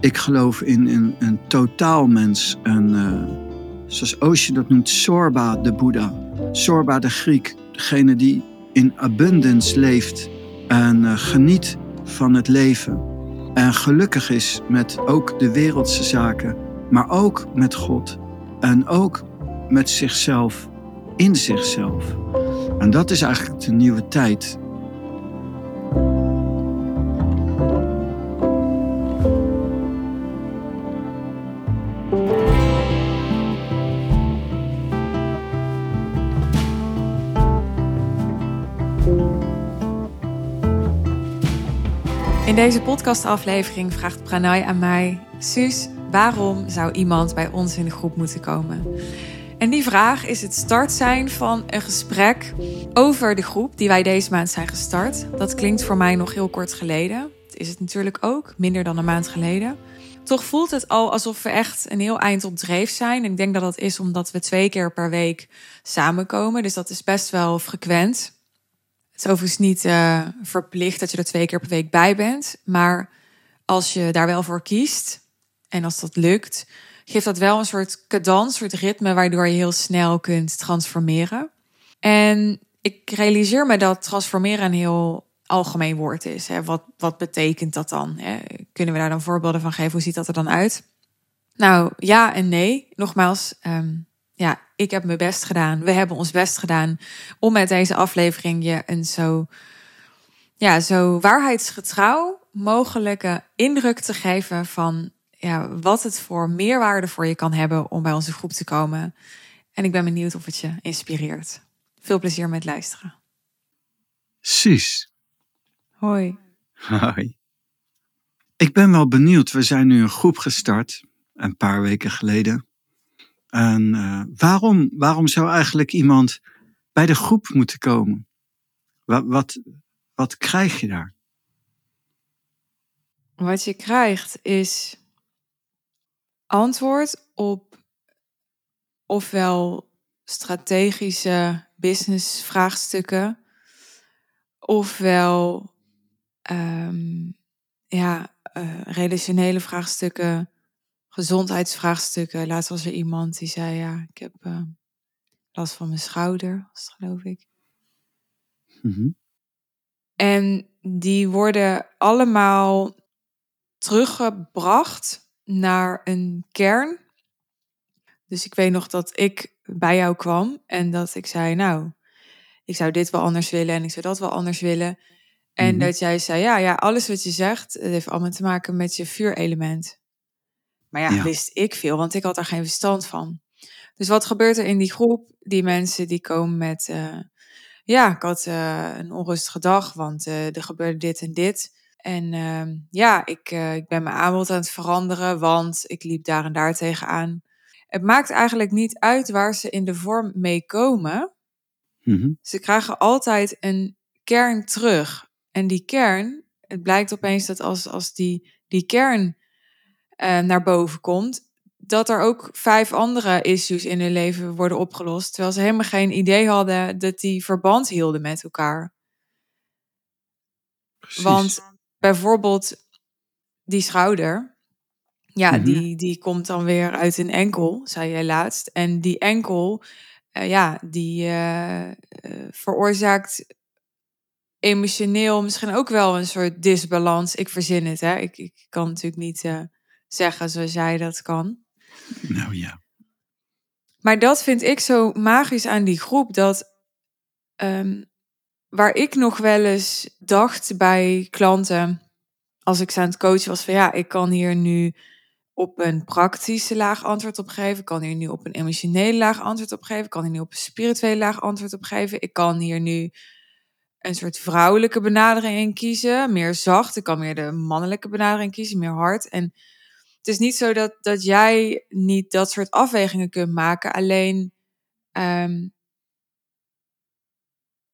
Ik geloof in een, totaalmens. Een, uh, zoals Osho dat noemt, Sorba de Boeddha. Sorba de Griek. Degene die in abundance leeft en uh, geniet van het leven. En gelukkig is met ook de wereldse zaken, maar ook met God. En ook met zichzelf, in zichzelf. En dat is eigenlijk de nieuwe tijd. Deze podcastaflevering vraagt Pranay aan mij: Suus, waarom zou iemand bij ons in de groep moeten komen? En die vraag is het start zijn van een gesprek over de groep die wij deze maand zijn gestart. Dat klinkt voor mij nog heel kort geleden. Dat is het natuurlijk ook, minder dan een maand geleden. Toch voelt het al alsof we echt een heel eind op dreef zijn. En ik denk dat dat is omdat we twee keer per week samenkomen. Dus dat is best wel frequent. Het is overigens niet uh, verplicht dat je er twee keer per week bij bent. Maar als je daar wel voor kiest en als dat lukt, geeft dat wel een soort cadans, soort ritme, waardoor je heel snel kunt transformeren. En ik realiseer me dat transformeren een heel algemeen woord is. Hè. Wat, wat betekent dat dan? Hè? Kunnen we daar dan voorbeelden van geven? Hoe ziet dat er dan uit? Nou, ja en nee. Nogmaals, um, ja, ik heb mijn best gedaan. We hebben ons best gedaan om met deze aflevering je een zo, ja, zo waarheidsgetrouw mogelijke indruk te geven van ja, wat het voor meerwaarde voor je kan hebben om bij onze groep te komen. En ik ben benieuwd of het je inspireert. Veel plezier met luisteren. Suus. Hoi. Hoi. Ik ben wel benieuwd. We zijn nu een groep gestart, een paar weken geleden. En uh, waarom, waarom zou eigenlijk iemand bij de groep moeten komen? Wat, wat, krijg je daar? Wat je krijgt is antwoord op ofwel strategische business vraagstukken, ofwel um, ja, uh, relationele vraagstukken gezondheidsvraagstukken. Laatst was er iemand die zei, ja, ik heb uh, last van mijn schouder, was het, geloof ik. Mm-hmm. En die worden allemaal teruggebracht naar een kern. Dus ik weet nog dat ik bij jou kwam en dat ik zei, nou, ik zou dit wel anders willen en ik zou dat wel anders willen. En mm-hmm. dat jij zei, ja, ja, alles wat je zegt, het heeft allemaal te maken met je vuurelement. Maar ja, wist ik veel, want ik had daar geen verstand van. Dus wat gebeurt er in die groep? Die mensen die komen met, uh, ja, ik had uh, een onrustige dag, want uh, er gebeurde dit en dit. En ehm, ja, ik, ik ben mijn aanbod aan het veranderen, want ik liep daar en daar tegenaan. Het maakt eigenlijk niet uit waar ze in de vorm mee komen. Mm-hmm. Ze krijgen altijd een kern terug. En die kern, het blijkt opeens dat als, als die, die kern uh, naar boven komt, dat er ook vijf andere issues in hun leven worden opgelost, terwijl ze helemaal geen idee hadden dat die verband hielden met elkaar. Precies. Want bijvoorbeeld die schouder, ja, mm-hmm. die, die komt dan weer uit een enkel, zei jij laatst. En die enkel, uh, ja, die uh, veroorzaakt emotioneel misschien ook wel een soort disbalans. Ik verzin het, hè. Ik, ik kan natuurlijk niet zeggen zoals jij dat kan. Nou ja. Maar dat vind ik zo magisch aan die groep. Dat um, waar ik nog wel eens dacht bij klanten. Als ik ze aan het coachen was van ja, ik kan hier nu op een praktische laag antwoord op geven. Ik kan hier nu op een emotionele laag antwoord op geven. Ik kan hier nu op een spirituele laag antwoord op geven. Ik kan hier nu een soort vrouwelijke benadering in kiezen. Meer zacht. Ik kan meer de mannelijke benadering kiezen. Meer hard. En het is niet zo dat, dat jij niet dat soort afwegingen kunt maken. Alleen, um,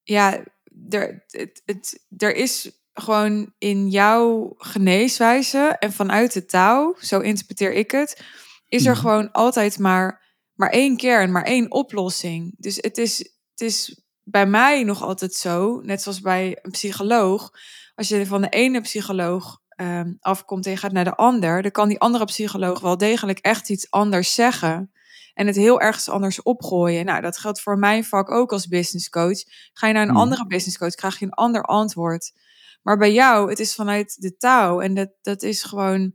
ja, er, het, het, er is gewoon in jouw geneeswijze en vanuit de taal, zo interpreteer ik het, is er mhm. gewoon altijd maar, maar één kern, maar één oplossing. Dus het is, het is bij mij nog altijd zo, net zoals bij een psycholoog, als je van de ene psycholoog ehm, afkomt en je gaat naar de ander, dan kan die andere psycholoog wel degelijk echt iets anders zeggen. En het heel ergens anders opgooien. Nou, dat geldt voor mijn vak ook als business coach. Ga je naar een Hmm. andere business coach, krijg je een ander antwoord. Maar bij jou, het is vanuit de touw. En dat, dat is gewoon.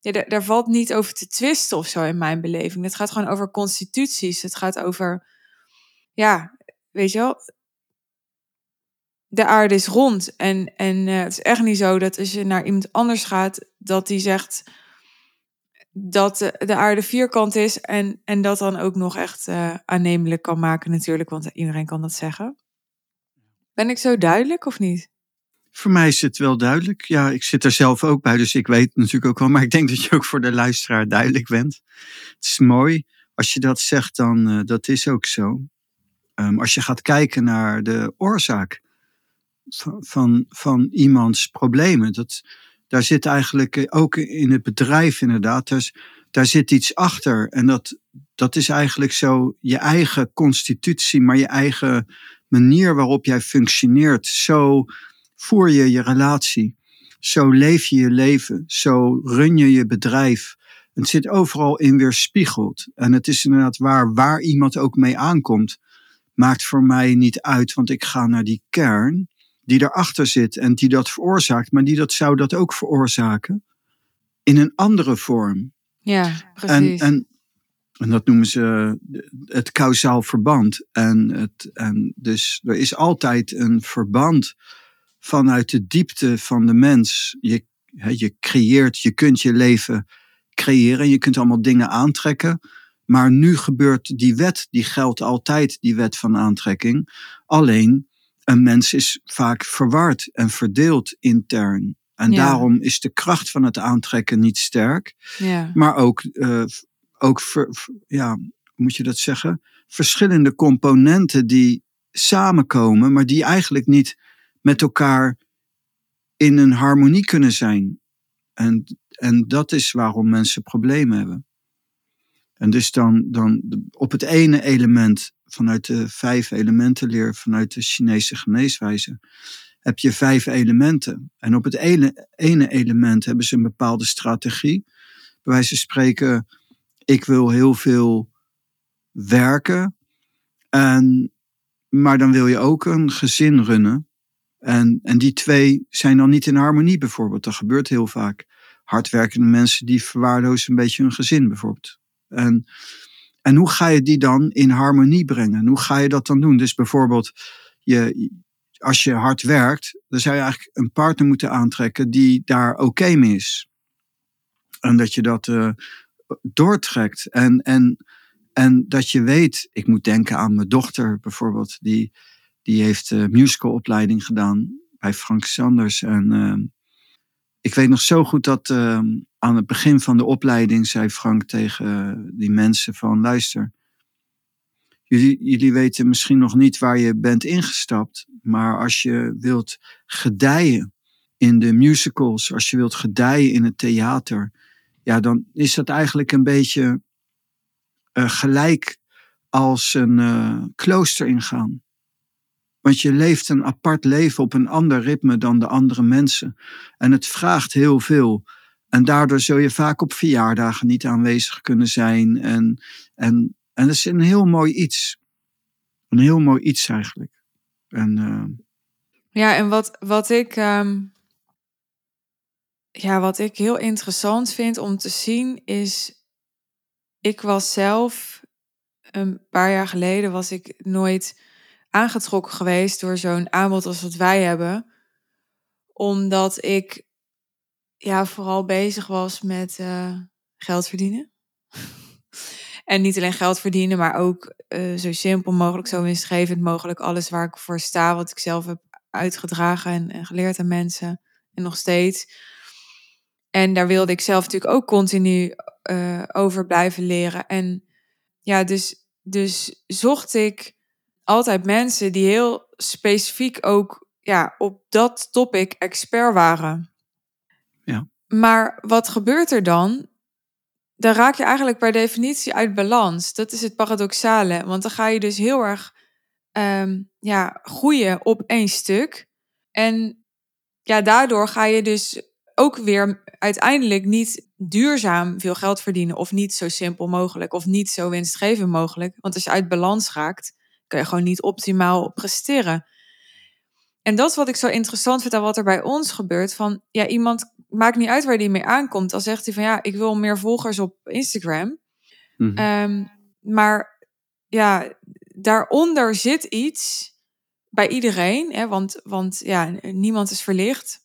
Ja, daar, daar valt niet over te twisten of zo in mijn beleving. Het gaat gewoon over constituties. Het gaat over. Ja, weet je wel. De aarde is rond. En, en eh, het is echt niet zo dat als je naar iemand anders gaat, dat die zegt dat de, de aarde vierkant is. En, en dat dan ook nog echt eh, aannemelijk kan maken, natuurlijk. Want iedereen kan dat zeggen. Ben ik zo duidelijk of niet? Voor mij is het wel duidelijk. Ja, ik zit er zelf ook bij, dus ik weet natuurlijk ook wel. Maar ik denk dat je ook voor de luisteraar duidelijk bent. Het is mooi. Als je dat zegt, dan uh, dat is ook zo. Um, als je gaat kijken naar de oorzaak van, van, iemands problemen. Dat, daar zit eigenlijk eh, ook in het bedrijf inderdaad. Daar, daar zit iets achter. En dat, dat is eigenlijk zo je eigen constitutie, maar je eigen manier waarop jij functioneert. Zo voer je je relatie. Zo leef je je leven. Zo run je je bedrijf. Het zit overal in weerspiegeld. En het is inderdaad waar, waar iemand ook mee aankomt. Maakt voor mij niet uit, want ik ga naar die kern die erachter zit en die dat veroorzaakt, maar die dat zou dat ook veroorzaken in een andere vorm. Ja, precies. En, en, en dat noemen ze het kausaal verband. En, het, en dus er is altijd een verband vanuit de diepte van de mens. Je, je creëert, je kunt je leven creëren, je kunt allemaal dingen aantrekken. Maar nu gebeurt die wet, die geldt altijd, die wet van aantrekking. Alleen een mens is vaak verward en verdeeld intern. En Ja. daarom is de kracht van het aantrekken niet sterk. ja. Maar ook, eh, ook ver- ver- ja, hoe moet je dat zeggen? Verschillende componenten die samenkomen, maar die eigenlijk niet met elkaar in een harmonie kunnen zijn. En, en dat is waarom mensen problemen hebben. En dus dan, dan op het ene element vanuit de vijf elementenleer, vanuit de Chinese geneeswijze, heb je vijf elementen. En op het ene, ene element hebben ze een bepaalde strategie. Bij wijze van spreken, ik wil heel veel werken. En, maar dan wil je ook een gezin runnen. En, en die twee zijn dan niet in harmonie bijvoorbeeld. Dat gebeurt heel vaak. Hardwerkende mensen die verwaarlozen een beetje hun gezin bijvoorbeeld. En, en hoe ga je die dan in harmonie brengen? En hoe ga je dat dan doen? Dus bijvoorbeeld, je, als je hard werkt, dan zou je eigenlijk een partner moeten aantrekken die daar oké mee is. En dat je dat eh, doortrekt. En, en, en dat je weet, ik moet denken aan mijn dochter bijvoorbeeld, die, die heeft uh, musicalopleiding gedaan bij Frank Sanders. En uh, ik weet nog zo goed dat uh, aan het begin van de opleiding zei Frank tegen die mensen van luister. Jullie, jullie weten misschien nog niet waar je bent ingestapt, maar als je wilt gedijen in de musicals, als je wilt gedijen in het theater, ja, dan is dat eigenlijk een beetje uh, gelijk als een uh, klooster ingaan. Want je leeft een apart leven op een ander ritme dan de andere mensen. En het vraagt heel veel. En daardoor zul je vaak op verjaardagen niet aanwezig kunnen zijn. En, en, en dat is een heel mooi iets. Een heel mooi iets eigenlijk. En, uh... Ja, en wat, wat ik. Um, ja, wat ik heel interessant vind om te zien is. Ik was zelf. Een paar jaar geleden was ik nooit aangetrokken geweest door zo'n aanbod als wat wij hebben. Omdat ik ja, vooral bezig was met uh, geld verdienen. en niet alleen geld verdienen, maar ook uh, zo simpel mogelijk, zo winstgevend mogelijk. Alles waar ik voor sta, wat ik zelf heb uitgedragen en, geleerd aan mensen. En nog steeds. En daar wilde ik zelf natuurlijk ook continu uh, over blijven leren. En ja, dus, dus zocht ik altijd mensen die heel specifiek ook ja, op dat topic expert waren. Maar wat gebeurt er dan? Dan raak je eigenlijk per definitie uit balans. Dat is het paradoxale. Want dan ga je dus heel erg um, ja, groeien op één stuk. En ja, daardoor ga je dus ook weer uiteindelijk niet duurzaam veel geld verdienen. Of niet zo simpel mogelijk. Of niet zo winstgevend mogelijk. Want als je uit balans raakt, kun je gewoon niet optimaal presteren. En dat is wat ik zo interessant vind aan wat er bij ons gebeurt. Van ja, iemand maakt niet uit waar die mee aankomt. Dan zegt hij van ja, ik wil meer volgers op Instagram. Mhm. Ehm, maar ja, daaronder zit iets bij iedereen. Hè, want, want ja, niemand is verlicht.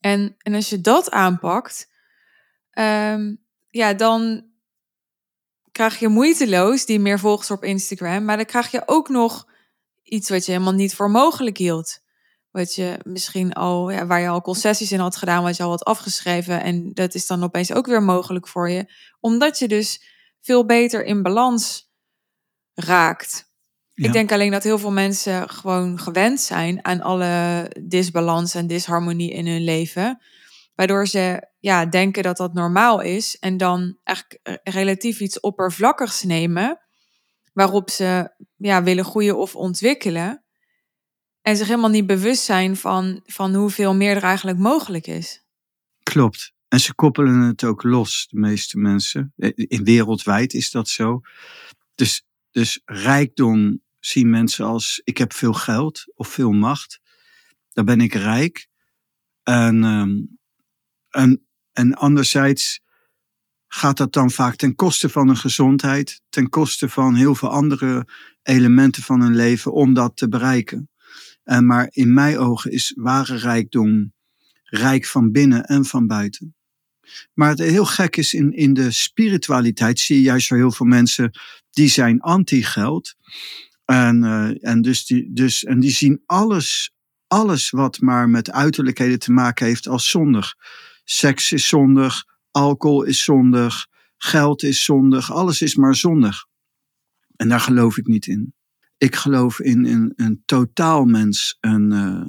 En, en als je dat aanpakt, ehm, ja, dan krijg je moeiteloos die meer volgers op Instagram. Maar dan krijg je ook nog iets wat je helemaal niet voor mogelijk hield. Wat je misschien al, ja, waar je al concessies in had gedaan, wat je al had afgeschreven. En dat is dan opeens ook weer mogelijk voor je. Omdat je dus veel beter in balans raakt. Ik denk alleen dat heel veel mensen gewoon gewend zijn aan alle disbalans en disharmonie in hun leven. Waardoor ze ja, denken dat dat normaal is. En dan eigenlijk relatief iets oppervlakkigs nemen. Waarop ze ja, willen groeien of ontwikkelen. En zich helemaal niet bewust zijn van, van hoeveel meer er eigenlijk mogelijk is. Klopt. En ze koppelen het ook los, de meeste mensen. In wereldwijd is dat zo. Dus, dus rijkdom zien mensen als ik heb veel geld of veel macht. Dan ben ik rijk. En, ehm, en, en anderzijds gaat dat dan vaak ten koste van hun gezondheid, ten koste van heel veel andere elementen van hun leven om dat te bereiken. En maar in mijn ogen is ware rijkdom rijk van binnen en van buiten. Maar het heel gek is, in, in de spiritualiteit zie je juist zo heel veel mensen die zijn anti-geld. En, uh, en, dus die, dus, en die zien alles, alles wat maar met uiterlijkheden te maken heeft als zondig. Seks is zondig, alcohol is zondig, geld is zondig, alles is maar zondig. En daar geloof ik niet in. Ik geloof in, een totaalmens, een, uh,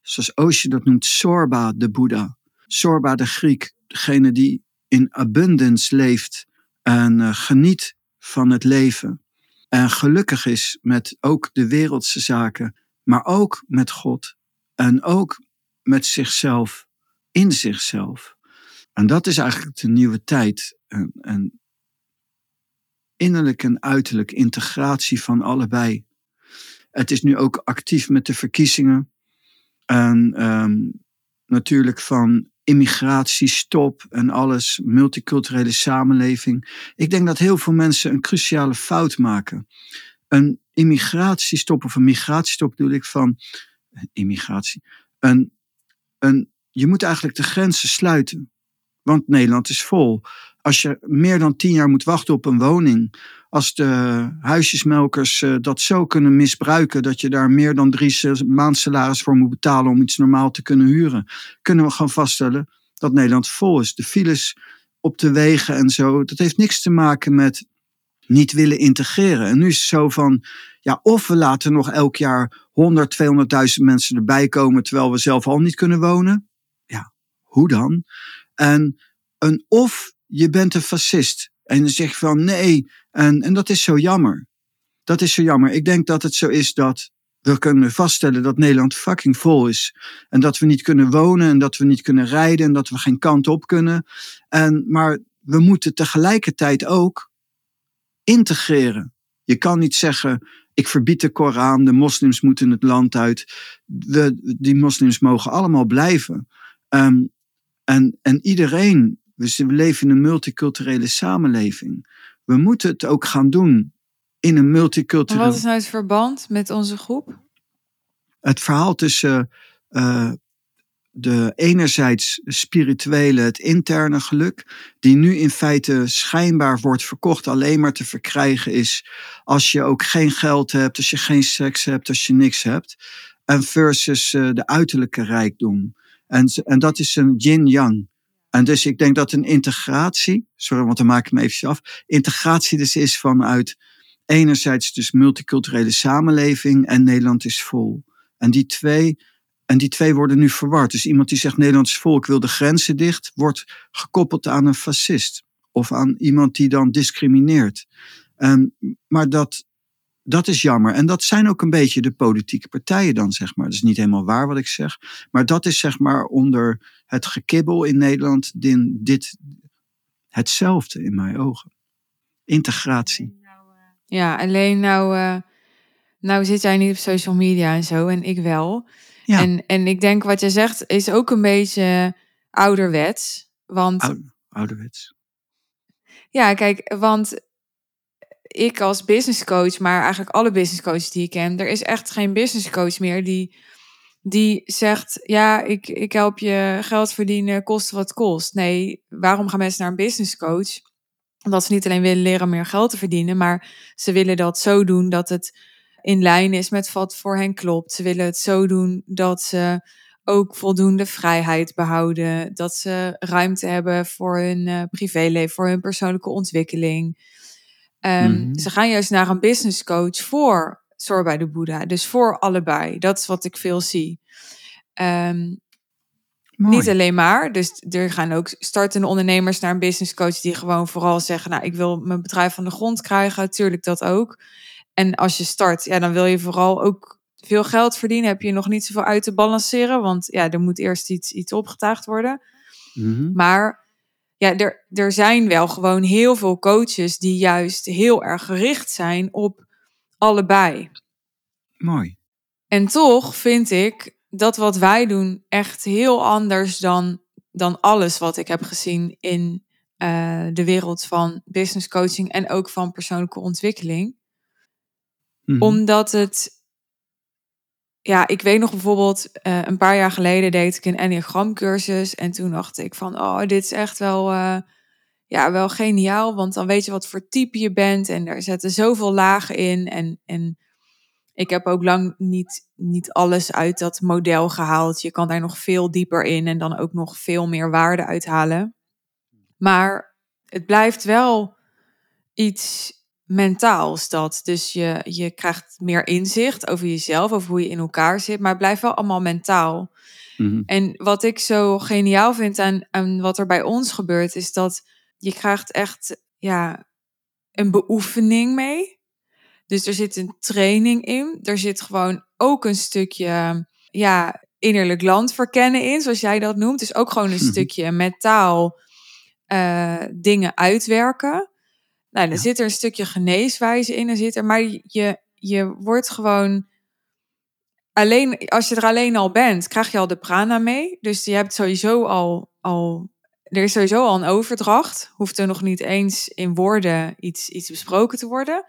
zoals Osho dat noemt, Sorba de Boeddha. Sorba de Griek, degene die in abundance leeft en uh, geniet van het leven. En gelukkig is met ook de wereldse zaken, maar ook met God. En ook met zichzelf, in zichzelf. En dat is eigenlijk de nieuwe tijd. Een innerlijk en uiterlijk integratie van allebei. Het is nu ook actief met de verkiezingen. En um, natuurlijk van immigratiestop en alles, multiculturele samenleving. Ik denk dat heel veel mensen een cruciale fout maken. Een immigratiestop of een migratiestop bedoel ik van immigratie. Een, een, je moet eigenlijk de grenzen sluiten. Want Nederland is vol. Als je meer dan tien jaar moet wachten op een woning, als de huisjesmelkers uh, dat zo kunnen misbruiken dat je daar meer dan drie maandsalaris voor moet betalen om iets normaal te kunnen huren, kunnen we gewoon vaststellen dat Nederland vol is. De files op de wegen en zo, dat heeft niks te maken met niet willen integreren. En nu is het zo van, ja, of we laten nog elk jaar 100, 200.000 mensen erbij komen terwijl we zelf al niet kunnen wonen. Ja, hoe dan? En een of je bent een fascist. En je van nee, en, en dat is zo jammer. Dat is zo jammer. Ik denk dat het zo is dat we kunnen vaststellen dat Nederland fucking vol is. En dat we niet kunnen wonen en dat we niet kunnen rijden en dat we geen kant op kunnen. En, maar we moeten tegelijkertijd ook integreren. Je kan niet zeggen, ik verbied de Koran, de moslims moeten het land uit. We, die moslims mogen allemaal blijven. Um, en, en iedereen, we leven in een multiculturele samenleving. We moeten het ook gaan doen in een multiculturele... wat is nou het verband met onze groep? Het verhaal tussen uh, de enerzijds spirituele, het interne geluk, die nu in feite schijnbaar wordt verkocht, alleen maar te verkrijgen is als je ook geen geld hebt, als je geen seks hebt, als je niks hebt. En versus uh, de uiterlijke rijkdom. En, en dat is een yin-yang. En dus ik denk dat een integratie, sorry, want dan maak ik me even af. Integratie dus is vanuit enerzijds dus multiculturele samenleving en Nederland is vol. En die twee, en die twee worden nu verward. Dus iemand die zegt Nederland is vol, ik wil de grenzen dicht, wordt gekoppeld aan een fascist. Of aan iemand die dan discrimineert. Maar dat, dat is jammer. En dat zijn ook een beetje de politieke partijen dan, zeg maar. Dat is niet helemaal waar wat ik zeg. Maar dat is zeg maar onder het gekibbel in Nederland din, dit hetzelfde in mijn ogen. Integratie. Ja, alleen nou, uh, nou zit jij niet op social media en zo en ik wel. Ja. En, en ik denk wat je zegt is ook een beetje ouderwets. Want... ouderwets. Ja, kijk, want ik als business coach, maar eigenlijk alle business coaches die ik ken, er is echt geen business coach meer die, die zegt: Ja, ik, ik help je geld verdienen, kost wat kost. Nee, waarom gaan mensen naar een business coach? Omdat ze niet alleen willen leren meer geld te verdienen, maar ze willen dat zo doen dat het in lijn is met wat voor hen klopt. Ze willen het zo doen dat ze ook voldoende vrijheid behouden, dat ze ruimte hebben voor hun uh, privéleven, voor hun persoonlijke ontwikkeling. Um, mm Ze gaan juist naar een business coach voor Zorg bij de Boeddha. Dus voor allebei. Dat is wat ik veel zie. Um, niet alleen maar. Dus er gaan ook startende ondernemers naar een business coach die gewoon vooral zeggen: Nou, ik wil mijn bedrijf van de grond krijgen. Natuurlijk dat ook. En als je start, ja, dan wil je vooral ook veel geld verdienen. Heb je nog niet zoveel uit te balanceren. Want ja, er moet eerst iets, iets opgetaagd worden. Mm Maar ja, er, er zijn wel gewoon heel veel coaches die juist heel erg gericht zijn op allebei. Mooi. En toch vind ik dat wat wij doen echt heel anders dan, dan alles wat ik heb gezien in uh, de wereld van business coaching en ook van persoonlijke ontwikkeling. Mm Omdat het ja, ik weet nog bijvoorbeeld, uh, een paar jaar geleden deed ik een Enneagram cursus. En toen dacht ik van, oh, dit is echt wel, uh, ja, wel geniaal. Want dan weet je wat voor type je bent. En er zetten zoveel lagen in. En, en ik heb ook lang niet, niet alles uit dat model gehaald. Je kan daar nog veel dieper in en dan ook nog veel meer waarde uithalen. Maar het blijft wel iets mentaals dat. Dus je, je krijgt meer inzicht over jezelf, over hoe je in elkaar zit, maar het blijft wel allemaal mentaal. Mhm. En wat ik zo geniaal vind aan, aan wat er bij ons gebeurt, is dat je krijgt echt ja, een beoefening mee. Dus er zit een training in. Er zit gewoon ook een stukje ja, innerlijk land verkennen in, zoals jij dat noemt. Dus ook gewoon een stukje mentaal uh, dingen uitwerken. Nou, dan zit er een stukje geneeswijze in, er zit er, maar je, je wordt gewoon alleen, als je er alleen al bent, krijg je al de prana mee. Dus je hebt sowieso al, al er is sowieso al een overdracht. Hoeft er nog niet eens in woorden iets, iets besproken te worden.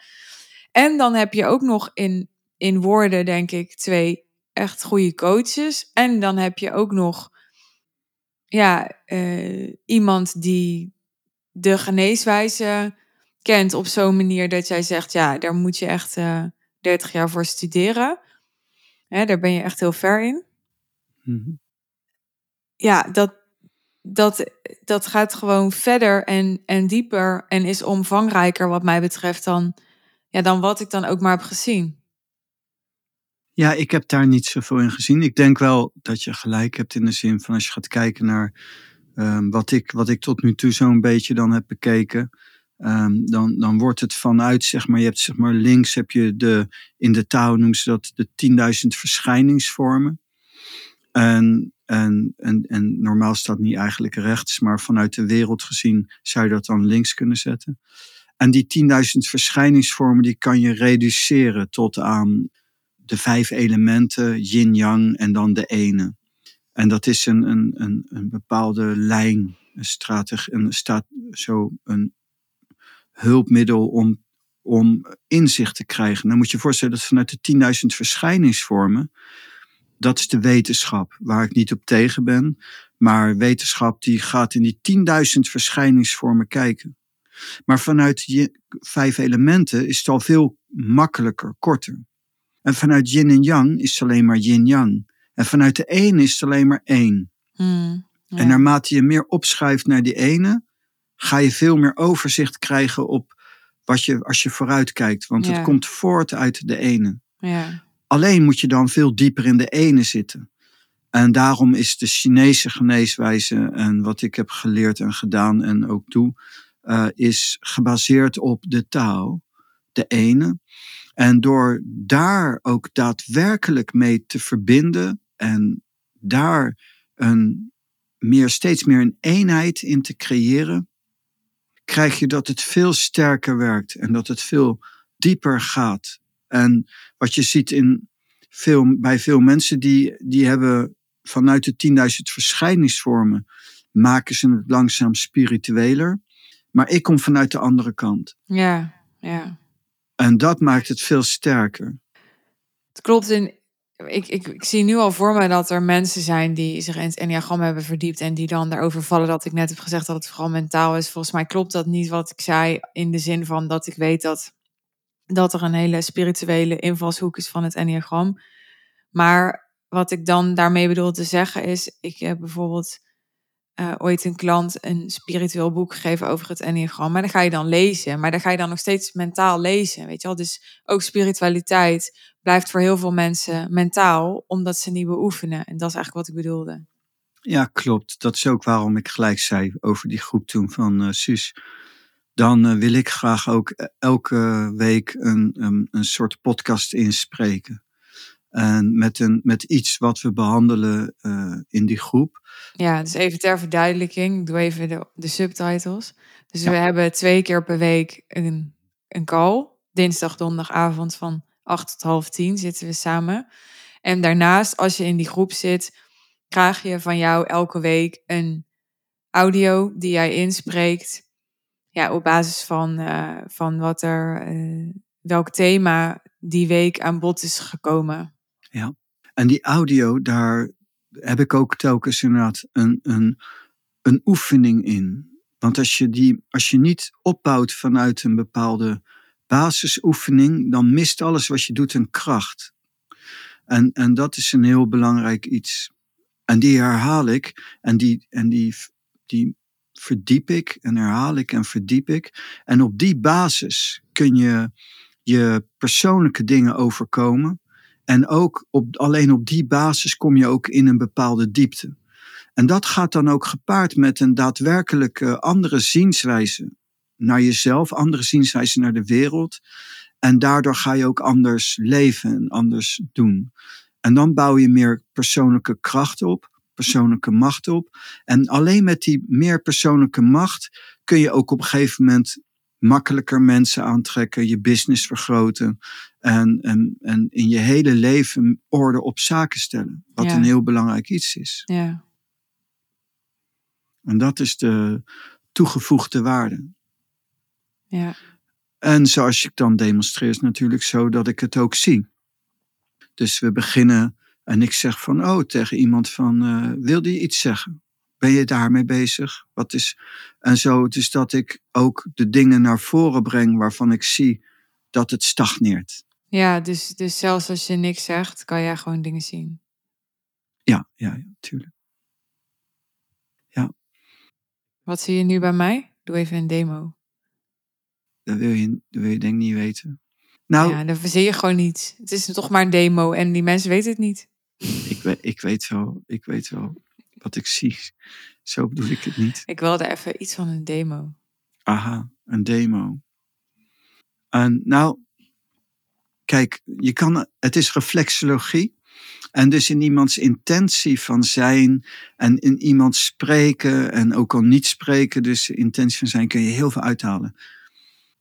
En dan heb je ook nog in, in woorden, denk ik, twee echt goede coaches. En dan heb je ook nog ja, uh, iemand die de geneeswijze kent op zo'n manier dat jij zegt, ja, daar moet je echt uh, eh, 30 jaar voor studeren. Hè, daar ben je echt heel ver in. Mhm. Ja, dat, dat, dat gaat gewoon verder en, en dieper en is omvangrijker wat mij betreft dan, ja, dan wat ik dan ook maar heb gezien. Ja, ik heb daar niet zoveel in gezien. Ik denk wel dat je gelijk hebt in de zin van als je gaat kijken naar um, wat, ik, wat ik tot nu toe zo'n beetje dan heb bekeken. Um, dan, dan wordt het vanuit, zeg maar, je hebt zeg maar links heb je de, in de taal noemen ze dat de 10.000 verschijningsvormen. En, en, en, en normaal staat niet eigenlijk rechts, maar vanuit de wereld gezien zou je dat dan links kunnen zetten. En die 10.000 verschijningsvormen die kan je reduceren tot aan de vijf elementen, yin-yang en dan de ene. En dat is een, een, een, een bepaalde lijn, een strategie, een, staat zo een hulpmiddel om, om inzicht te krijgen. Dan moet je je voorstellen dat vanuit de 10.000 verschijningsvormen, dat is de wetenschap waar ik niet op tegen ben, maar wetenschap die gaat in die 10.000 verschijningsvormen kijken. Maar vanuit je vijf elementen is het al veel makkelijker, korter. En vanuit yin en yang is het alleen maar yin-yang. En vanuit de ene is het alleen maar één. Hmm, En naarmate je meer opschuift naar die ene, ga je veel meer overzicht krijgen op wat je, als je vooruit kijkt. Want het komt voort uit de ene. Ja. Alleen moet je dan veel dieper in de ene zitten. En daarom is de Chinese geneeswijze en wat ik heb geleerd en gedaan en ook doe, uh, is gebaseerd op de taal. de ene. En door daar ook daadwerkelijk mee te verbinden en daar een meer, steeds meer een eenheid in te creëren, krijg je dat het veel sterker werkt en dat het veel dieper gaat. En wat je ziet in veel, bij veel mensen, die, die hebben vanuit de 10.000 verschijningsvormen, maken ze het langzaam spiritueler. Maar ik kom vanuit de andere kant. Ja, ja. En dat maakt het veel sterker. Het klopt. In, ik, ik, zie nu al voor me dat er mensen zijn die zich in het enneagram hebben verdiept en die dan daarover vallen dat ik net heb gezegd dat het vooral mentaal is. Volgens mij klopt dat niet wat ik zei in de zin van dat ik weet dat, dat er een hele spirituele invalshoek is van het enneagram. Maar wat ik dan daarmee bedoel te zeggen is, ik heb bijvoorbeeld uh, ooit een klant een spiritueel boek gegeven over het enneagram. Maar dan ga je dan lezen. Maar dan ga je dan nog steeds mentaal lezen. Weet je wel? Dus ook spiritualiteit blijft voor heel veel mensen mentaal, omdat ze niet beoefenen. En dat is eigenlijk wat ik bedoelde. Ja, klopt. Dat is ook waarom ik gelijk zei over die groep toen van uh, Suus. Dan uh, wil ik graag ook elke week een, een, een soort podcast inspreken. En met, een, met iets wat we behandelen uh, in die groep. Ja, dus even ter verduidelijking. Ik doe even de, de subtitles. Dus ja. we hebben twee keer per week een, een call. Dinsdag, donderdagavond van 8 tot half 10 zitten we samen. En daarnaast, als je in die groep zit, krijg je van jou elke week een audio die jij inspreekt. Ja, op basis van, uh, van wat er, uh, welk thema die week aan bod is gekomen. Ja, en die audio, daar heb ik ook telkens inderdaad een, een, een oefening in. Want als je, die, als je niet opbouwt vanuit een bepaalde basisoefening, dan mist alles wat je doet een kracht. En, en dat is een heel belangrijk iets. En die herhaal ik en die, en die, die verdiep ik en herhaal ik en verdiep ik. En op die basis kun je je persoonlijke dingen overkomen. En ook op, alleen op die basis kom je ook in een bepaalde diepte. En dat gaat dan ook gepaard met een daadwerkelijke andere zienswijze naar jezelf, andere zienswijze naar de wereld. En daardoor ga je ook anders leven en anders doen. En dan bouw je meer persoonlijke kracht op, persoonlijke macht op. En alleen met die meer persoonlijke macht kun je ook op een gegeven moment makkelijker mensen aantrekken, je business vergroten en, en, en in je hele leven orde op zaken stellen. Wat ja. een heel belangrijk iets is. Ja. En dat is de toegevoegde waarde. Ja. En zoals ik dan demonstreer, is natuurlijk zo dat ik het ook zie. Dus we beginnen en ik zeg van, oh, tegen iemand van, uh, wil die iets zeggen? Ben je daarmee bezig? Wat is... En zo, dus dat ik ook de dingen naar voren breng waarvan ik zie dat het stagneert. Ja, dus, dus zelfs als je niks zegt, kan jij gewoon dingen zien. Ja, ja, ja, tuurlijk. Ja. Wat zie je nu bij mij? Doe even een demo. Dat wil je, dat wil je denk ik niet weten. Nou, ja, dan verzin je gewoon niet. Het is toch maar een demo en die mensen weten het niet. Ik weet, ik weet wel, ik weet wel wat ik zie. Zo bedoel ik het niet. Ik wilde even iets van een demo. Aha, een demo. En nou, kijk, je kan, het is reflexologie. En dus in iemands intentie van zijn en in iemand spreken en ook al niet spreken, dus intentie van zijn, kun je heel veel uithalen.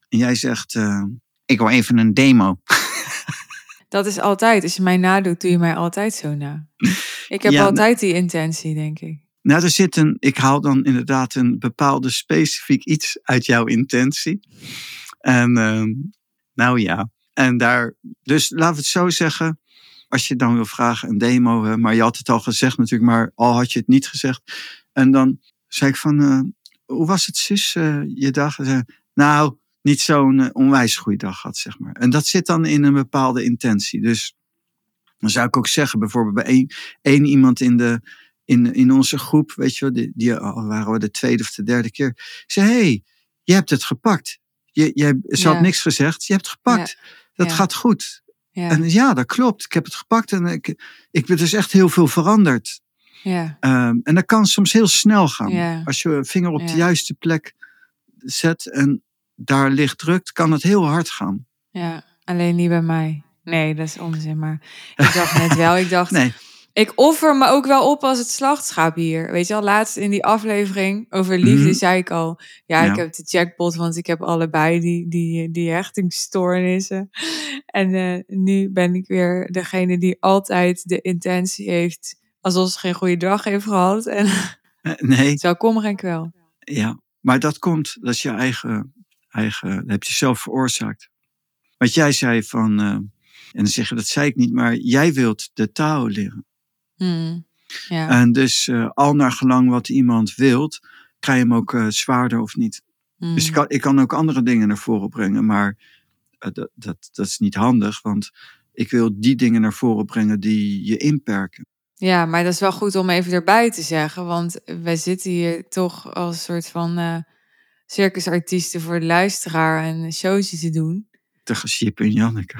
En jij zegt, uh, ik wil even een demo. Dat is altijd. Als je mij nadoet, doe je mij altijd zo na. Ik heb ja, altijd die intentie, denk ik. Nou, er zit een, ik haal dan inderdaad een bepaalde specifiek iets uit jouw intentie. En uh, nou ja, en daar, dus laten we het zo zeggen. Als je dan wil vragen, een demo, maar je had het al gezegd natuurlijk, maar al had je het niet gezegd. En dan zei ik van, uh, hoe was het zus, uh, je dag? Nou, niet zo'n uh, onwijs goede dag had, zeg maar. En dat zit dan in een bepaalde intentie. Dus dan zou ik ook zeggen, bijvoorbeeld bij één, één iemand in, de, in, in onze groep, weet je wel, die, die waren we de tweede of de derde keer. Ik zei, hey, je hebt het gepakt. Je, je, ze ja. had niks gezegd, je hebt het gepakt. Ja. Dat ja. gaat goed. En ja, dat klopt. Ik heb het gepakt en ik, ik ben dus echt heel veel veranderd. Ja. Um, en dat kan soms heel snel gaan. Als je vinger op de juiste plek zet en daar licht drukt, kan het heel hard gaan. Ja, alleen niet bij mij. Nee, dat is onzin. Maar ik dacht net wel, ik dacht, Nee, ik offer me ook wel op als het slachtschaap hier. Weet je al, laatst in die aflevering over liefde Mhm. zei ik al, ja, Ja. ik heb de jackpot, want ik heb allebei die, die, die hechtingsstoornissen. En eh, nu ben ik weer degene die altijd de intentie heeft, alsof ze geen goede dag heeft gehad. En eh, nee, zo kom geen kwel. ja. Maar dat komt, dat is je eigen, eigen, dat heb je zelf veroorzaakt. Wat jij zei van, eh, en dan zeg je, dat zei ik niet, maar jij wilt de taal leren. Hmm. Ja. En dus eh, al naar gelang wat iemand wilt, krijg je hem ook eh, zwaarder of niet. Hmm. Dus ik kan, ik kan ook andere dingen naar voren brengen, maar dat, dat, dat is niet handig, want ik wil die dingen naar voren brengen die je inperken. Ja, maar dat is wel goed om even erbij te zeggen. Want wij zitten hier toch als een soort van circusartiesten voor de luisteraar en een showtje te doen. Tegen Sjip en Janneke.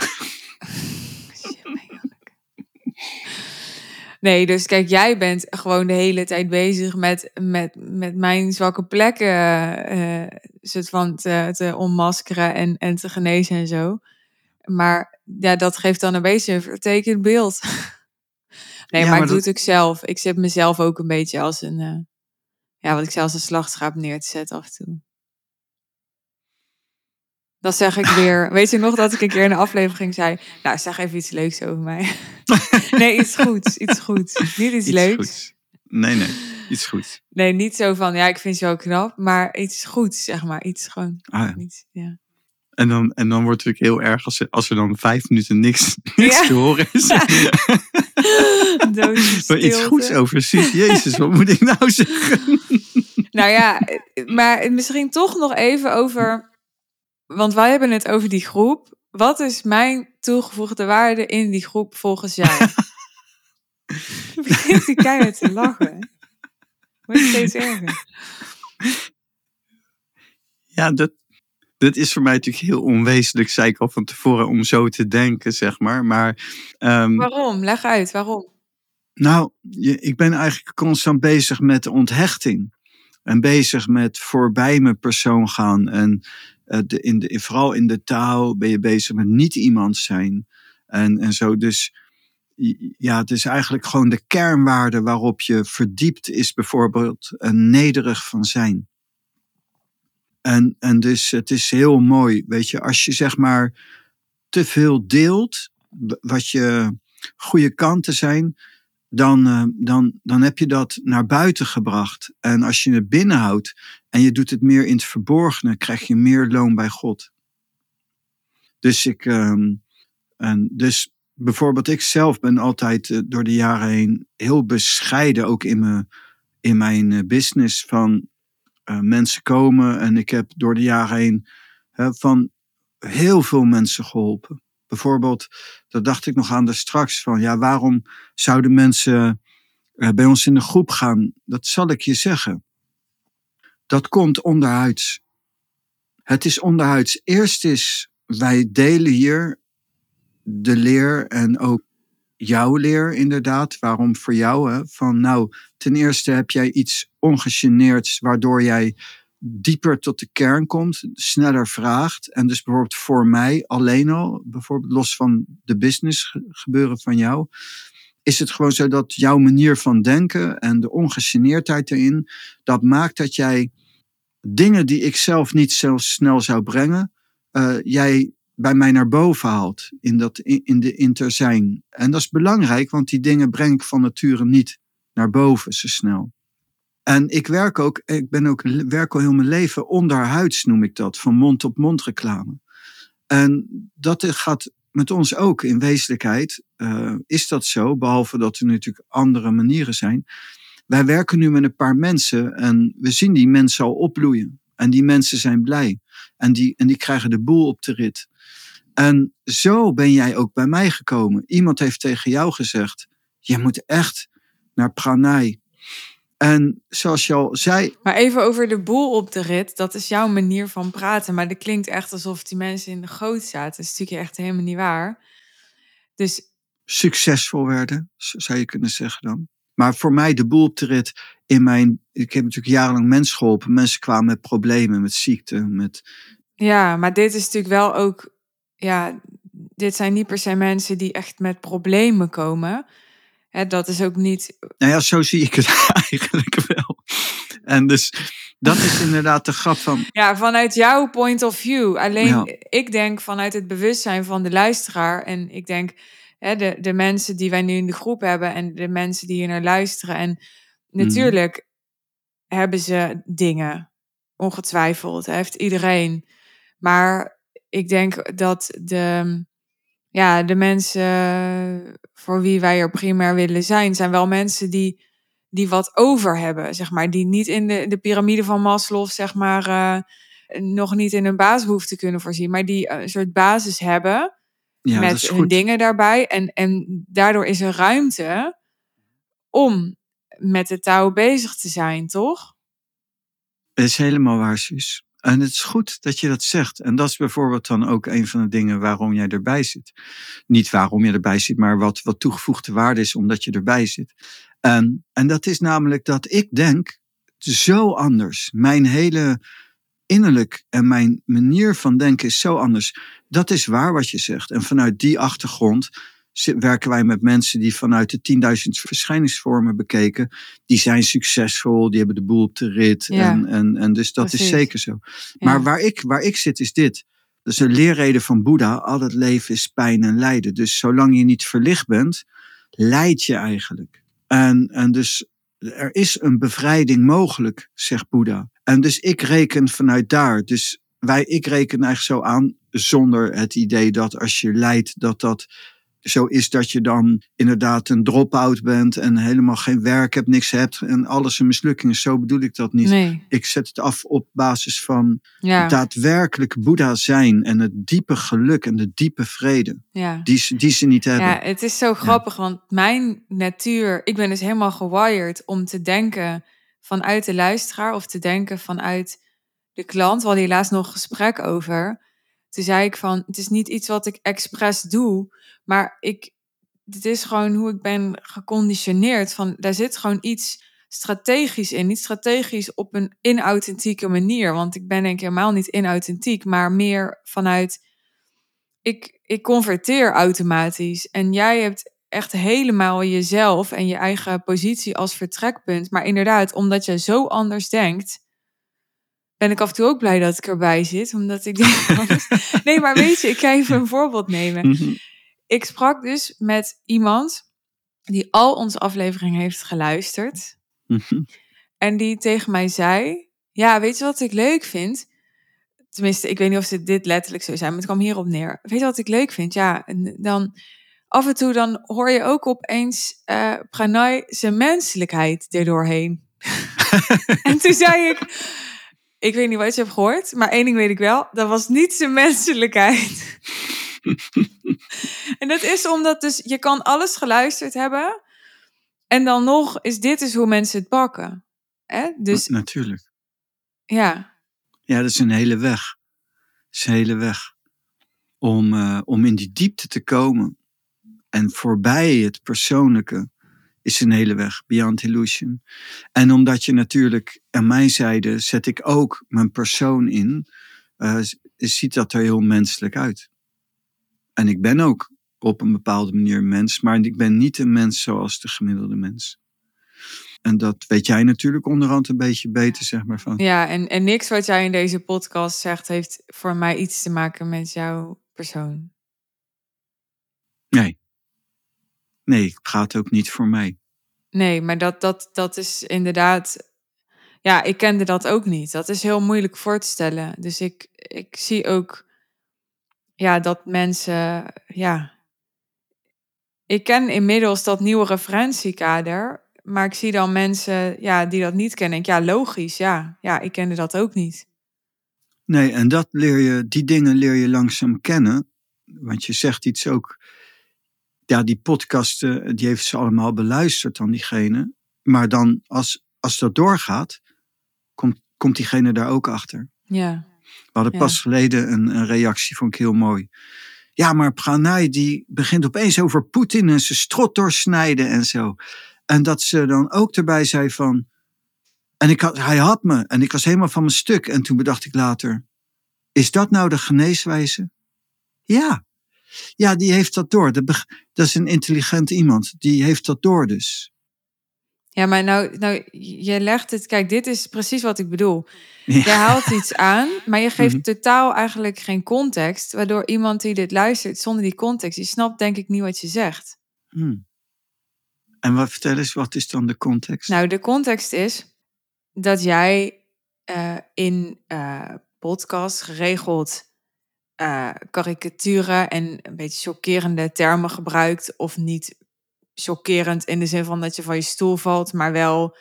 Nee, dus kijk, jij bent gewoon de hele tijd bezig met, met, met mijn zwakke plekken soort van te, te onmaskeren en, en te genezen en zo. Maar ja, dat geeft dan een beetje een vertekend beeld. nee, Ja, maar, maar ik doe dat- het ook zelf. Ik zet mezelf ook een beetje als een, eh, ja, wat ik zelfs een slachtschaap neer te zetten af en toe. Dan zeg ik weer, weet je nog dat ik een keer in een aflevering zei, nou zeg even iets leuks over mij. nee, iets goeds, iets goeds. Niet iets, Iets leuks. goeds. Nee, nee, iets goeds. Nee, niet zo van, ja, ik vind je wel knap, maar iets goeds, zeg maar. Iets gewoon, Ah, ja. iets, ja. En dan, en dan wordt het natuurlijk heel erg als, er- als er dan vijf minuten niks, niks Ja. te horen is. Doodse Maar iets goeds over. Jezus, wat moet ik nou zeggen? Nou ja, eh, maar misschien toch nog even over, want wij hebben het over die groep. Wat is mijn toegevoegde waarde in die groep volgens jou? Begint die keihard te lachen. Wordt steeds erger. Ja, dat, dat is voor mij natuurlijk heel onwezenlijk, zei ik al van tevoren, om zo te denken, zeg maar. Maar ehm, Waarom? Leg uit, waarom? nou, je- ik ben eigenlijk constant bezig met de onthechting. En bezig met voorbij mijn persoon gaan. En eh, de, in vooral in de taal ben je bezig met niet iemand zijn. En, en zo. Dus ja, het is eigenlijk gewoon de kernwaarde waarop je verdiept is bijvoorbeeld een nederig van zijn. En, en dus het is heel mooi, weet je, als je zeg maar te veel deelt, wat je goede kanten zijn, dan, eh, dan, dan heb je dat naar buiten gebracht. En als je het binnenhoudt en je doet het meer in het verborgene, krijg je meer loon bij God. Dus ik, ehm, en dus bijvoorbeeld ik zelf ben altijd eh, door de jaren heen heel bescheiden, ook in mijn, in mijn eh, business, van mensen komen. En ik heb door de jaren heen van heel veel mensen geholpen. Bijvoorbeeld, dat dacht ik nog aan daar straks van, ja, waarom zouden mensen eh, bij ons in de groep gaan? Dat zal ik je zeggen. Dat komt onderhuids. Het is onderhuids. Eerst is, wij delen hier de leer en ook jouw leer inderdaad. Waarom voor jou? Hè? Van nou, ten eerste heb jij iets ongegeneerds waardoor jij dieper tot de kern komt, sneller vraagt. En dus bijvoorbeeld voor mij alleen al, bijvoorbeeld los van de business ge- gebeuren van jou, is het gewoon zo dat jouw manier van denken en de ongegeneerdheid erin, dat maakt dat jij dingen die ik zelf niet zo snel zou brengen, eh, jij bij mij naar boven haalt in, dat, in, in de interzijn. En dat is belangrijk, want die dingen breng ik van nature niet naar boven zo snel. En ik werk ook, ik ben ook, werk al heel mijn leven onderhuids, noem ik dat, van mond op mond reclame. En dat gaat met ons ook in wezenlijkheid, eh, is dat zo, behalve dat er natuurlijk andere manieren zijn. Wij werken nu met een paar mensen en we zien die mensen al opbloeien. En die mensen zijn blij. En die, en die krijgen de boel op de rit. En zo ben jij ook bij mij gekomen. Iemand heeft tegen jou gezegd: Je moet echt naar Pranay. En zoals je al zei, Maar even over de boel op de rit. Dat is jouw manier van praten. Maar dat klinkt echt alsof die mensen in de goot zaten. Dat is natuurlijk echt helemaal niet waar. Dus succesvol werden, zo zou je kunnen zeggen dan. Maar voor mij de boel op de rit in mijn. Ik heb natuurlijk jarenlang mensen geholpen. Mensen kwamen met problemen, met ziekte, met. ja, maar dit is natuurlijk wel ook ja, dit zijn niet per se mensen die echt met problemen komen. Hè, dat is ook niet. Nou ja, zo zie ik het eigenlijk wel. En dus dat is inderdaad de grap van. Ja, vanuit jouw point of view. Alleen ik denk vanuit het bewustzijn van de luisteraar. En ik denk hè, de, de mensen die wij nu in de groep hebben en de mensen die hier naar luisteren. En mhm. natuurlijk hebben ze dingen. Ongetwijfeld. Heeft iedereen. Maar ik denk dat de, ja, de mensen voor wie wij er primair willen zijn, zijn wel mensen die, die wat over hebben, zeg maar. Die niet in de, de piramide van Maslow, zeg maar, uh, nog niet in hoeven te kunnen voorzien, maar die een soort basis hebben ja, met hun dingen daarbij. En, en daardoor is er ruimte om met de touw bezig te zijn, toch? Het is helemaal waar, Suus. En het is goed dat je dat zegt. En dat is bijvoorbeeld dan ook een van de dingen waarom jij erbij zit. Niet waarom je erbij zit, maar wat, wat toegevoegde waarde is omdat je erbij zit. En, en dat is namelijk dat ik denk zo anders. Mijn hele innerlijk en mijn manier van denken is zo anders. Dat is waar wat je zegt. En vanuit die achtergrond werken wij met mensen die vanuit de 10.000 verschijningsvormen bekeken, die zijn succesvol, die hebben de boel op de rit. En, en, en dus dat is zeker zo. Maar waar, ik, waar ik zit is dit. Dus de leerreden van Boeddha, al het leven is pijn en lijden. Dus zolang je niet verlicht bent, leid je eigenlijk. En, en dus er is een bevrijding mogelijk, zegt Boeddha. En dus ik reken vanuit daar. Dus wij, ik reken eigenlijk zo aan, zonder het idee dat als je lijdt, dat dat zo is dat je dan inderdaad een drop-out bent en helemaal geen werk hebt, niks hebt en alles een mislukking is. Zo bedoel ik dat niet. Nee. Ik zet het af op basis van daadwerkelijk Boeddha zijn en het diepe geluk en de diepe vrede ja. die, die ze niet hebben. Ja, het is zo grappig, want mijn natuur, ik ben dus helemaal gewired om te denken vanuit de luisteraar of te denken vanuit de klant. We hadden helaas nog een gesprek over. Toen zei ik van, het is niet iets wat ik expres doe, maar ik, dit is gewoon hoe ik ben geconditioneerd. Van, daar zit gewoon iets strategisch in. Niet strategisch op een inauthentieke manier. Want ik ben denk ik helemaal niet inauthentiek. Maar meer vanuit... Ik, ik converteer automatisch. En jij hebt echt helemaal jezelf en je eigen positie als vertrekpunt. Maar inderdaad, omdat je zo anders denkt ben ik af en toe ook blij dat ik erbij zit. Omdat ik denk, nee, maar weet je, ik ga even een voorbeeld nemen. Mhm ik sprak dus met iemand die al onze aflevering heeft geluisterd. Mhm. En die tegen mij zei: Ja, weet je wat ik leuk vind? Tenminste, ik weet niet of ze dit letterlijk zo zijn, maar het kwam hierop neer. Weet je wat ik leuk vind? Ja, dan af en toe dan hoor je ook opeens uh, Pranay zijn menselijkheid erdoorheen. en toen zei ik: Ik weet niet wat je hebt gehoord, maar één ding weet ik wel: dat was niet zijn menselijkheid. en dat is omdat dus je kan alles geluisterd hebben. En dan nog is dit is hoe mensen het pakken. Hè? Dus, Natuurlijk. Ja. Ja, dat is een hele weg. Dat is een hele weg. Om, uh, om in die diepte te komen. En voorbij het persoonlijke is een hele weg. Beyond illusion. En omdat je natuurlijk aan mijn zijde zet ik ook mijn persoon in. Uh, ziet dat er heel menselijk uit. En ik ben ook op een bepaalde manier een mens, maar ik ben niet een mens zoals de gemiddelde mens. En dat weet jij natuurlijk onderhand een beetje beter, zeg maar. Van. Ja, en, en niks wat jij in deze podcast zegt, heeft voor mij iets te maken met jouw persoon. Nee. Nee, het gaat ook niet voor mij. Nee, maar dat, dat, dat is inderdaad. Ja, ik kende dat ook niet. Dat is heel moeilijk voor te stellen. Dus ik, ik zie ook ja, dat mensen, ja. Ik ken inmiddels dat nieuwe referentiekader, maar ik zie dan mensen ja, die dat niet kennen. Denk, ja, logisch, ja. Ja, ik kende dat ook niet. Nee, en dat leer je, die dingen leer je langzaam kennen. Want je zegt iets ook, ja, die podcasten, die heeft ze allemaal beluisterd dan diegene. Maar dan, als, als dat doorgaat, komt, komt diegene daar ook achter. Ja. We hadden pas geleden een, een, reactie, vond ik heel mooi. Ja, maar Pranay die begint opeens over Poetin en zijn strot doorsnijden en zo. En dat ze dan ook erbij zei van... En ik had, hij had me en ik was helemaal van mijn stuk. En toen bedacht ik later, is dat nou de geneeswijze? Ja. Ja, die heeft dat door. Dat is een intelligent iemand. Die heeft dat door dus. Ja, maar nou, nou, je legt het. Kijk, dit is precies wat ik bedoel. Ja. Je haalt iets aan, maar je geeft Mhm. totaal eigenlijk geen context. Waardoor iemand die dit luistert zonder die context, die snapt denk ik niet wat je zegt. Hmm. En wat, vertel eens, wat is dan de context? Nou, de context is dat jij eh, in eh podcasts geregeld eh, karikaturen en een beetje chockerende termen gebruikt. Of niet chockerend in de zin van dat je van je stoel valt, maar wel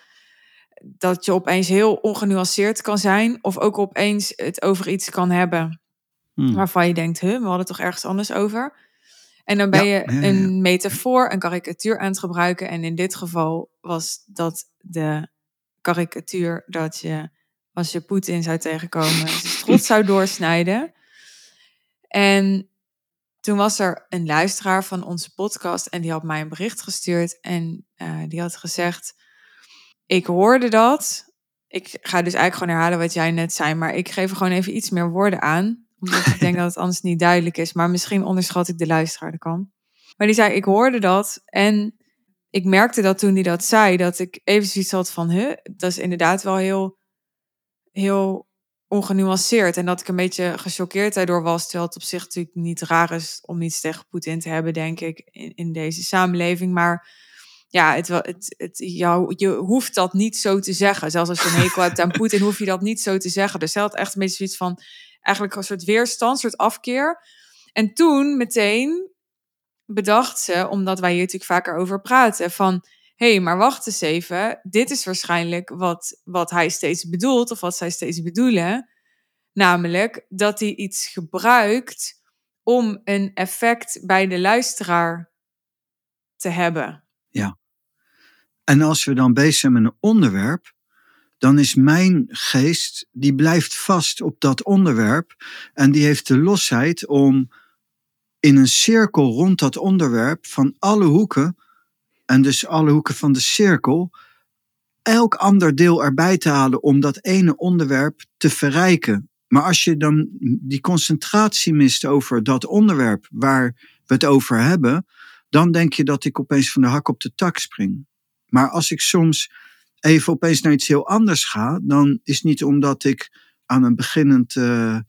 dat je opeens heel ongenuanceerd kan zijn. Of ook opeens het over iets kan hebben Hmm. waarvan je denkt, huh, we hadden het toch ergens anders over. En dan ben Ja, je ja, ja, ja. een metafoor, een karikatuur aan het gebruiken. En in dit geval was dat de karikatuur dat je, als je Poetin zou tegenkomen, zijn strot zou doorsnijden. En toen was er een luisteraar van onze podcast en die had mij een bericht gestuurd. En eh, die had gezegd, ik hoorde dat. Ik ga dus eigenlijk gewoon herhalen wat jij net zei, maar ik geef er gewoon even iets meer woorden aan. Omdat ik denk dat het anders niet duidelijk is. Maar misschien onderschat ik de luisteraar, dat kan. Maar die zei, ik hoorde dat. En ik merkte dat toen hij dat zei, dat ik even zoiets had van, huh, dat is inderdaad wel heel, heel ongenuanceerd. En dat ik een beetje gechoqueerd daardoor was. Terwijl het op zich natuurlijk niet raar is om iets tegen Poetin te hebben, denk ik, in, in deze samenleving. Maar ja, het, wel- het, het, jou, je hoeft dat niet zo te zeggen. Zelfs als je een hekel hebt aan Poetin, hoef je dat niet zo te zeggen. Dus hij had echt een beetje zoiets van, eigenlijk een soort weerstand, een soort afkeer. En toen meteen bedacht ze, omdat wij hier natuurlijk vaker over praten, van hey, maar wacht eens even, dit is waarschijnlijk wat, wat hij steeds bedoelt, of wat zij steeds bedoelen. Namelijk dat hij iets gebruikt om een effect bij de luisteraar te hebben. En als we dan bezig zijn met een onderwerp, dan is mijn geest, die blijft vast op dat onderwerp. En die heeft de losheid om in een cirkel rond dat onderwerp van alle hoeken, en dus alle hoeken van de cirkel, elk ander deel erbij te halen om dat ene onderwerp te verrijken. Maar als je dan die concentratie mist over dat onderwerp waar we het over hebben, dan denk je dat ik opeens van de hak op de tak spring. Maar als ik soms even opeens naar iets heel anders ga, dan is niet omdat ik aan een beginnend eh,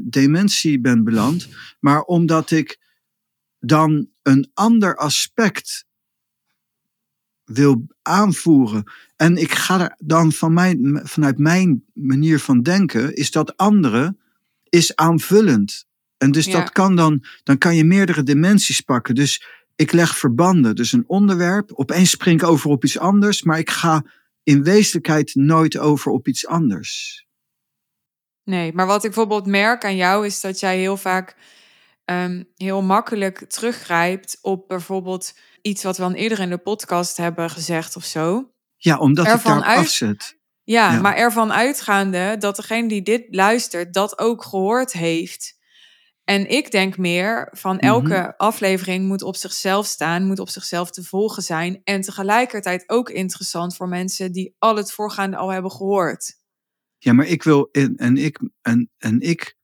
dementie ben beland, maar omdat ik dan een ander aspect wil aanvoeren. En ik ga er dan van mijn, vanuit mijn manier van denken, is dat andere is aanvullend. En dus Ja. dat kan dan, dan kan je meerdere dimensies pakken. Dus ik leg verbanden. Dus een onderwerp, opeens spring ik over op iets anders, maar ik ga in wezenlijkheid nooit over op iets anders. Nee, maar wat ik bijvoorbeeld merk aan jou is dat jij heel vaak ehm, heel makkelijk teruggrijpt op bijvoorbeeld iets wat we al eerder in de podcast hebben gezegd of zo. Ja, omdat ik Ervan daarop uit- afzet. Ja, Ja. maar ervan uitgaande dat degene die dit luistert dat ook gehoord heeft. En ik denk meer van Mhm. elke aflevering moet op zichzelf staan, moet op zichzelf te volgen zijn. En tegelijkertijd ook interessant voor mensen die al het voorgaande al hebben gehoord. Ja, maar ik wil en, en ik en, en ik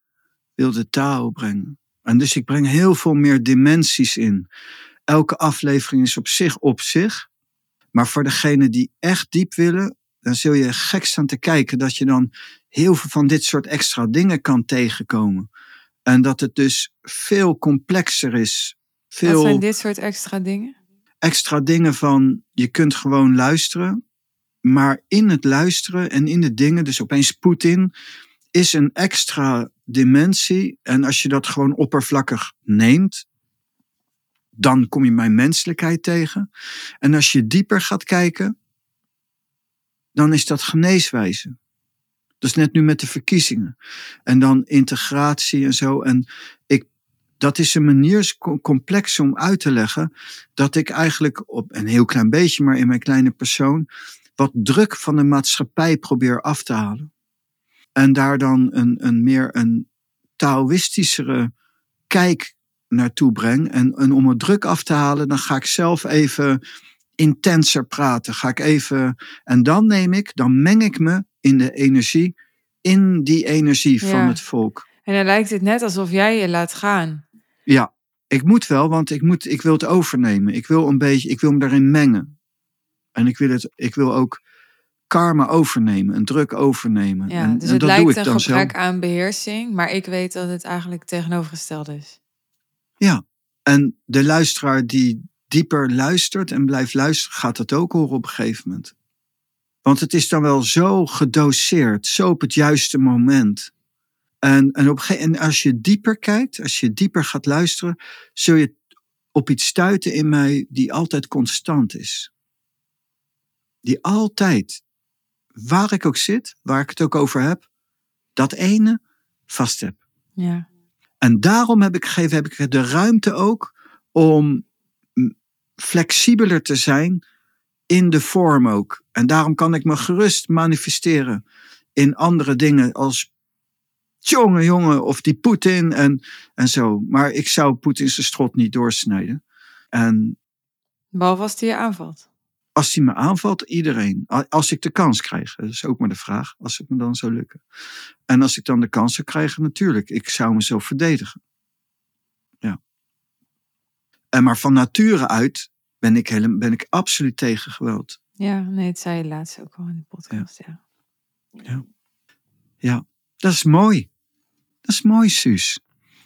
wil de taal brengen. En dus ik breng heel veel meer dimensies in. Elke aflevering is op zich op zich. Maar voor degene die echt diep willen, dan zul je gek staan te kijken dat je dan heel veel van dit soort extra dingen kan tegenkomen. En dat het dus veel complexer is. Wat zijn dit soort extra dingen? extra dingen van je kunt gewoon luisteren. Maar in het luisteren en in de dingen, dus opeens Poetin, is een extra dimensie. En als je dat gewoon oppervlakkig neemt, dan kom je mijn menselijkheid tegen. En als je dieper gaat kijken, dan is dat geneeswijze. Dat is net nu met de verkiezingen. En dan integratie en zo. En ik, dat is een manier, complex om uit te leggen, dat ik eigenlijk op een heel klein beetje, maar in mijn kleine persoon, wat druk van de maatschappij probeer af te halen. En daar dan een, een meer een Taoïstischere kijk naartoe breng. En, en om het druk af te halen, dan ga ik zelf even intenser praten. Ga ik even, en dan neem ik, dan meng ik me in de energie, in die energie van het volk. En dan lijkt het net alsof jij je laat gaan. Ja, ik moet wel, want ik, moet, ik wil het overnemen. Ik wil een beetje, ik wil me daarin mengen. En ik wil, het, ik wil ook karma overnemen, een druk overnemen. Ja, en, dus en het dat doe lijkt ik een dan gebrek zelf. aan beheersing, maar ik weet dat het eigenlijk tegenovergesteld is. Ja, en de luisteraar die dieper luistert en blijft luisteren, gaat dat ook horen op een gegeven moment. Want het is dan wel zo gedoseerd, zo op het juiste moment. En, en, op, en als je dieper kijkt, als je dieper gaat luisteren, zul je op iets stuiten in mij die altijd constant is. Die altijd, waar ik ook zit, waar ik het ook over heb, dat ene vast heb. Ja, En daarom heb ik gegeven, heb ik de ruimte ook om flexibeler te zijn in de vorm ook. En daarom kan ik me gerust manifesteren in andere dingen als jongen, jongen, of die Poetin en, en zo. Maar ik zou Poetin zijn strot niet doorsnijden. En behalve als die je aanvalt. Als hij me aanvalt, iedereen. Als ik de kans krijg. Dat is ook maar de vraag. Als het me dan zou lukken. En als ik dan de kans zou krijgen, natuurlijk. Ik zou mezelf verdedigen. Ja. En maar van nature uit ben ik, helemaal, ben ik absoluut tegen geweld. Ja, nee, het zei je laatst ook al in de podcast. Ja. Ja, dat is mooi. Dat is mooi, Suus.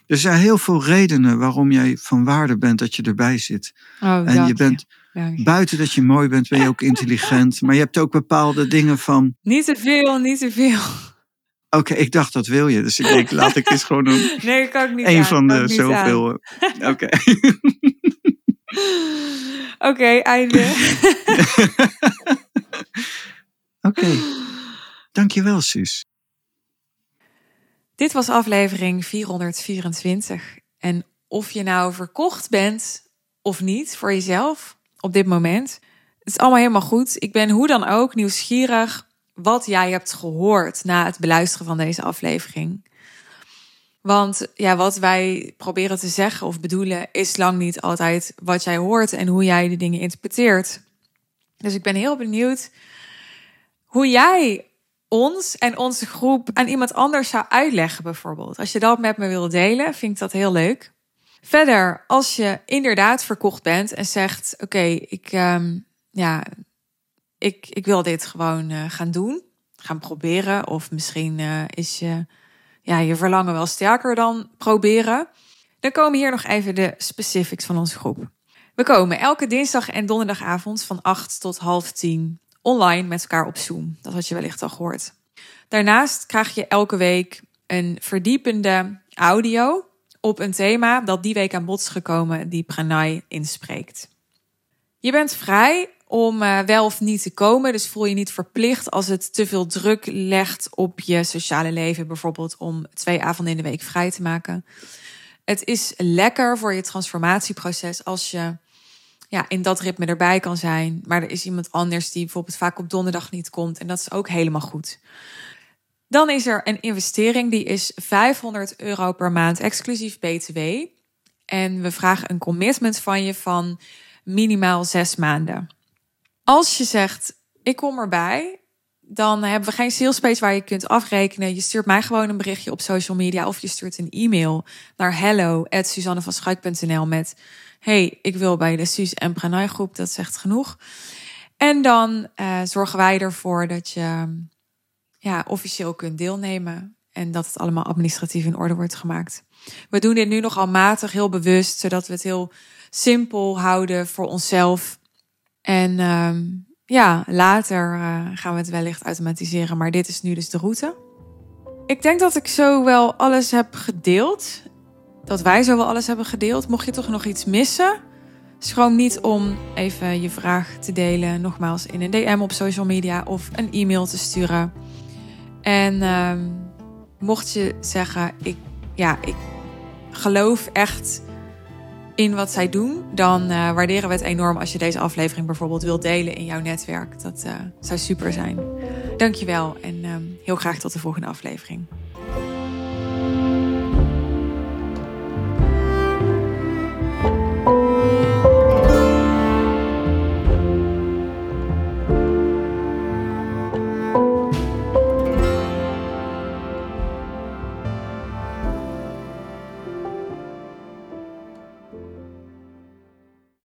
Er zijn heel veel redenen waarom jij van waarde bent dat je erbij zit. Oh, En je bent, Dank buiten dat je mooi bent, ben je ook intelligent. Maar je hebt ook bepaalde dingen van, Niet te veel, niet te veel. Oké, ik dacht dat wil je. Dus ik denk, laat ik eens gewoon een, Nee, kan ik niet een aan, van de ik zoveel. Oké. Oké, einde. Oké. Dankjewel, Suus. Dit was aflevering 424. En of je nou verkocht bent of niet voor jezelf op dit moment, het is allemaal helemaal goed. Ik ben hoe dan ook nieuwsgierig wat jij hebt gehoord na het beluisteren van deze aflevering. Want ja, wat wij proberen te zeggen of bedoelen is lang niet altijd wat jij hoort en hoe jij de dingen interpreteert. Dus ik ben heel benieuwd hoe jij ons en onze groep aan iemand anders zou uitleggen, bijvoorbeeld. Als je dat met me wil delen, vind ik dat heel leuk. Verder, als je inderdaad verkocht bent en zegt: Oké, ik, ehm, ja, ik, ik wil dit gewoon eh, gaan doen, gaan proberen. Of misschien eh, is je, ja, je verlangen wel sterker dan proberen. Dan komen hier nog even de specifics van onze groep. We komen elke dinsdag en donderdagavond van 8 tot half 10 online met elkaar op Zoom. Dat had je wellicht al gehoord. Daarnaast krijg je elke week een verdiepende audio op een thema dat die week aan bod is gekomen die Pranay inspreekt. Je bent vrij om uh, wel of niet te komen, dus voel je niet verplicht als het te veel druk legt op je sociale leven, bijvoorbeeld om twee avonden in de week vrij te maken. Het is lekker voor je transformatieproces als je ja, in dat ritme erbij kan zijn. Maar er is iemand anders die bijvoorbeeld vaak op donderdag niet komt. En dat is ook helemaal goed. Dan is er een investering die is 500 euro per maand exclusief BTW. En we vragen een commitment van je van minimaal zes maanden. Als je zegt, ik kom erbij, dan hebben we geen salespage waar je kunt afrekenen. Je stuurt mij gewoon een berichtje op social media of je stuurt een e-mail naar hello@suzannevanschuik.nl met hey, ik wil bij de Suus en groep, dat zegt genoeg. En dan uh, zorgen wij ervoor dat je ja, officieel kunt deelnemen en dat het allemaal administratief in orde wordt gemaakt. We doen dit nu nogal matig, heel bewust, zodat we het heel simpel houden voor onszelf. En uh, ja, later uh, gaan we het wellicht automatiseren, maar dit is nu dus de route. Ik denk dat ik zo wel alles heb gedeeld dat wij zo wel alles hebben gedeeld. Mocht je toch nog iets missen, schroom niet om even je vraag te delen. Nogmaals in een DM op social media of een e-mail te sturen. En uh, mocht je zeggen, ik, ja, ik geloof echt in wat zij doen, dan uh, waarderen we het enorm als je deze aflevering bijvoorbeeld wilt delen in jouw netwerk. Dat uh, zou super zijn. Dankjewel en uh, heel graag tot de volgende aflevering.